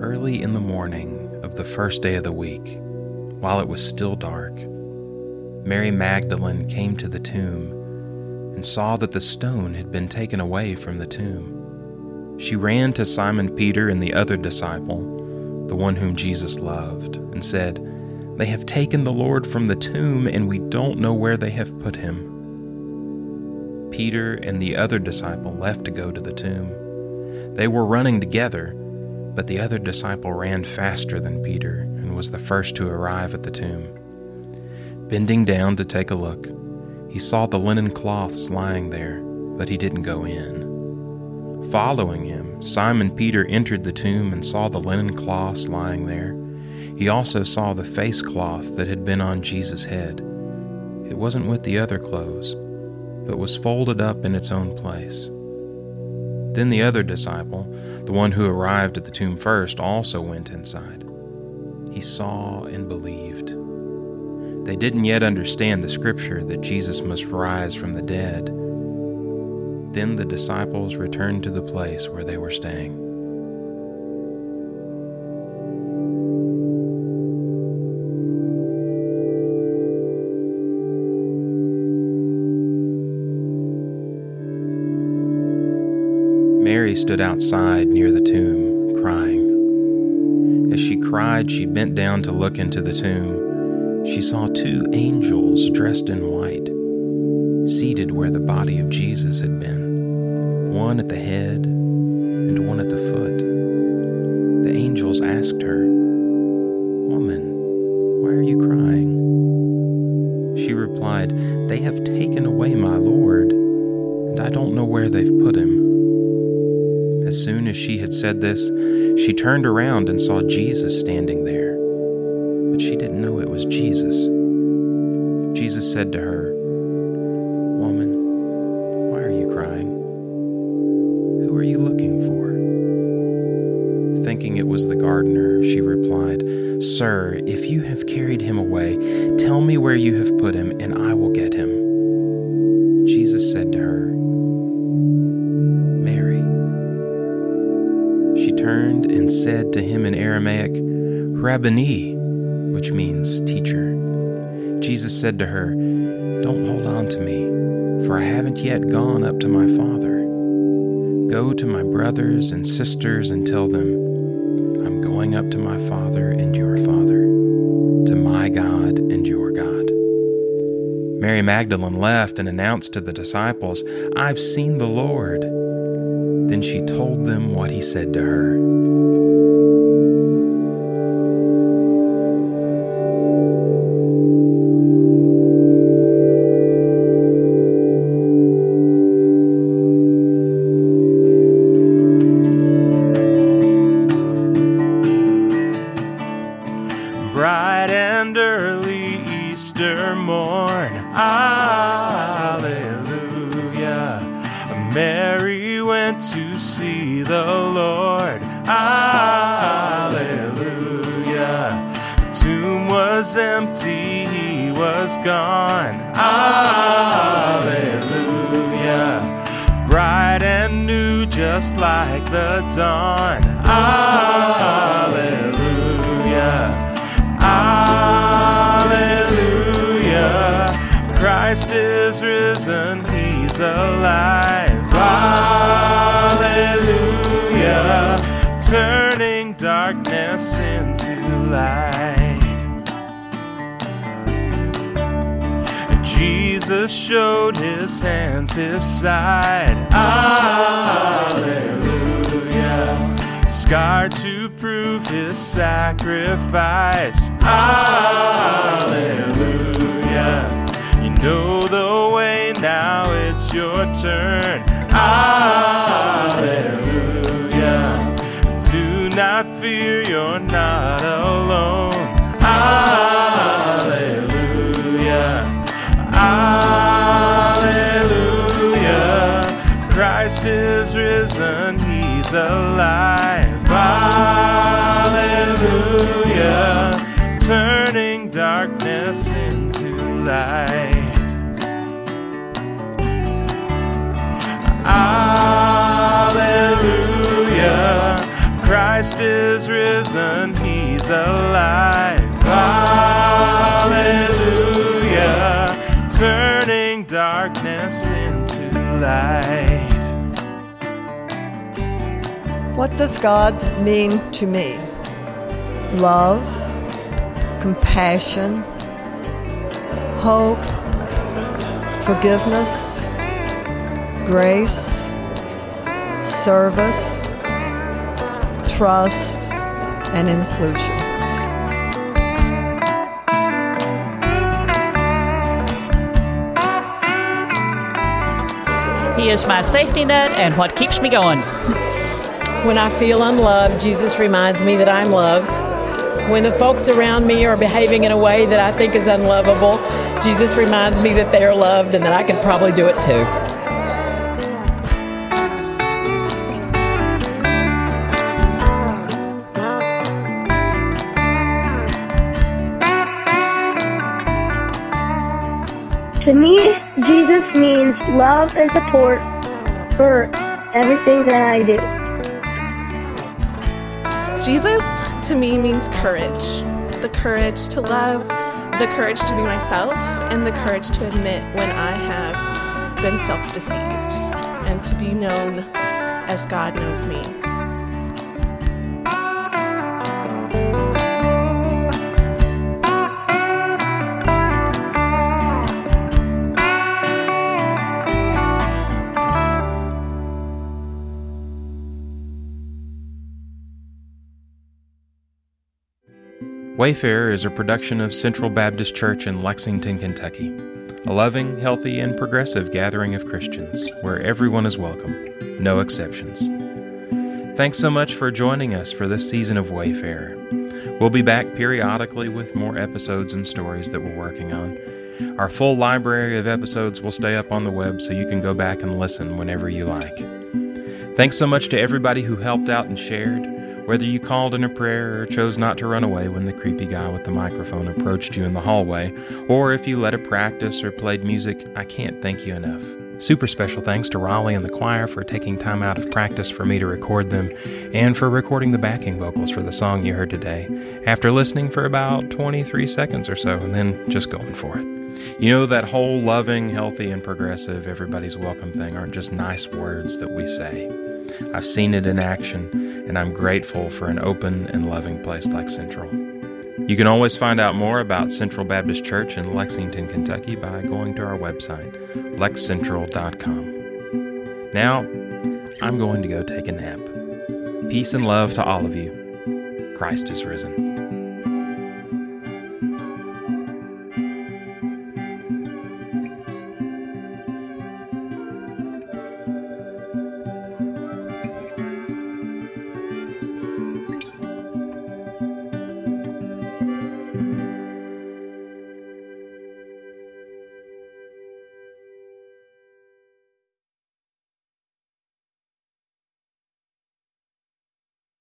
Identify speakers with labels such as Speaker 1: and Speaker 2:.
Speaker 1: Early in the morning of the first day of the week, while it was still dark, Mary Magdalene came to the tomb and saw that the stone had been taken away from the tomb. She ran to Simon Peter and the other disciple, the one whom Jesus loved, and said, They have taken the Lord from the tomb, and we don't know where they have put him. Peter and the other disciple left to go to the tomb. They were running together, but the other disciple ran faster than Peter and was the first to arrive at the tomb. Bending down to take a look, he saw the linen cloths lying there, but he didn't go in. Following him, Simon Peter entered the tomb and saw the linen cloths lying there. He also saw the face cloth that had been on Jesus' head. It wasn't with the other clothes, but was folded up in its own place. Then the other disciple, the one who arrived at the tomb first, also went inside. He saw and believed. They didn't yet understand the scripture that Jesus must rise from the dead. Then the disciples returned to the place where they were staying. Mary stood outside near the tomb, crying. As she cried, she bent down to look into the tomb she saw two angels dressed in white, seated where the body of Jesus had been, one at the head and one at the foot. The angels asked her, Woman, why are you crying? She replied, They have taken away my Lord, and I don't know where they've put him. As soon as she had said this, she turned around and saw Jesus standing there but she didn't know it was Jesus. Jesus said to her, Woman, why are you crying? Who are you looking for? Thinking it was the gardener, she replied, Sir, if you have carried him away, tell me where you have put him, and I will get him. Rabboni, which means teacher. Jesus said to her, Don't hold on to me, for I haven't yet gone up to my Father. Go to my brothers and sisters and tell them, I'm going up to my Father and your Father, to my God and your God. Mary Magdalene left and announced to the disciples, I've seen the Lord. Then she told them what he said to her.
Speaker 2: To see the Lord. Alleluia. The tomb was empty, he was gone. Alleluia. Bright and new, just like the dawn. Alleluia. Alleluia. Christ is risen, he's alive. Hallelujah, darkness into light. Jesus showed his hands, his side. Hallelujah, scarred to prove his sacrifice. Hallelujah, you know the way now, it's your turn. Hallelujah. Not fear, you're not alone. Hallelujah. Hallelujah. Christ is risen, he's alive. Hallelujah. Turning darkness into light. Christ is risen, he's alive. Hallelujah, turning darkness into light.
Speaker 3: What does God mean to me? Love, compassion, hope, forgiveness, grace, service, trust, and inclusion.
Speaker 4: He is my safety net and what keeps me going.
Speaker 5: When I feel unloved, Jesus reminds me that I'm loved. When the folks around me are behaving in a way that I think is unlovable, Jesus reminds me that they are loved and that I could probably do it too.
Speaker 6: Love and support for everything that I do.
Speaker 7: Jesus to me means courage the courage to love, the courage to be myself, and the courage to admit when I have been self deceived and to be known as God knows me.
Speaker 1: Wayfarer is a production of Central Baptist Church in Lexington, Kentucky, a loving, healthy, and progressive gathering of Christians where everyone is welcome, no exceptions. Thanks so much for joining us for this season of Wayfarer. We'll be back periodically with more episodes and stories that we're working on. Our full library of episodes will stay up on the web so you can go back and listen whenever you like. Thanks so much to everybody who helped out and shared. Whether you called in a prayer or chose not to run away when the creepy guy with the microphone approached you in the hallway, or if you led a practice or played music, I can't thank you enough. Super special thanks to Raleigh and the choir for taking time out of practice for me to record them, and for recording the backing vocals for the song you heard today, after listening for about 23 seconds or so, and then just going for it. You know, that whole loving, healthy, and progressive, everybody's welcome thing aren't just nice words that we say. I've seen it in action, and I'm grateful for an open and loving place like Central. You can always find out more about Central Baptist Church in Lexington, Kentucky by going to our website, lexcentral.com. Now, I'm going to go take a nap. Peace and love to all of you. Christ is risen.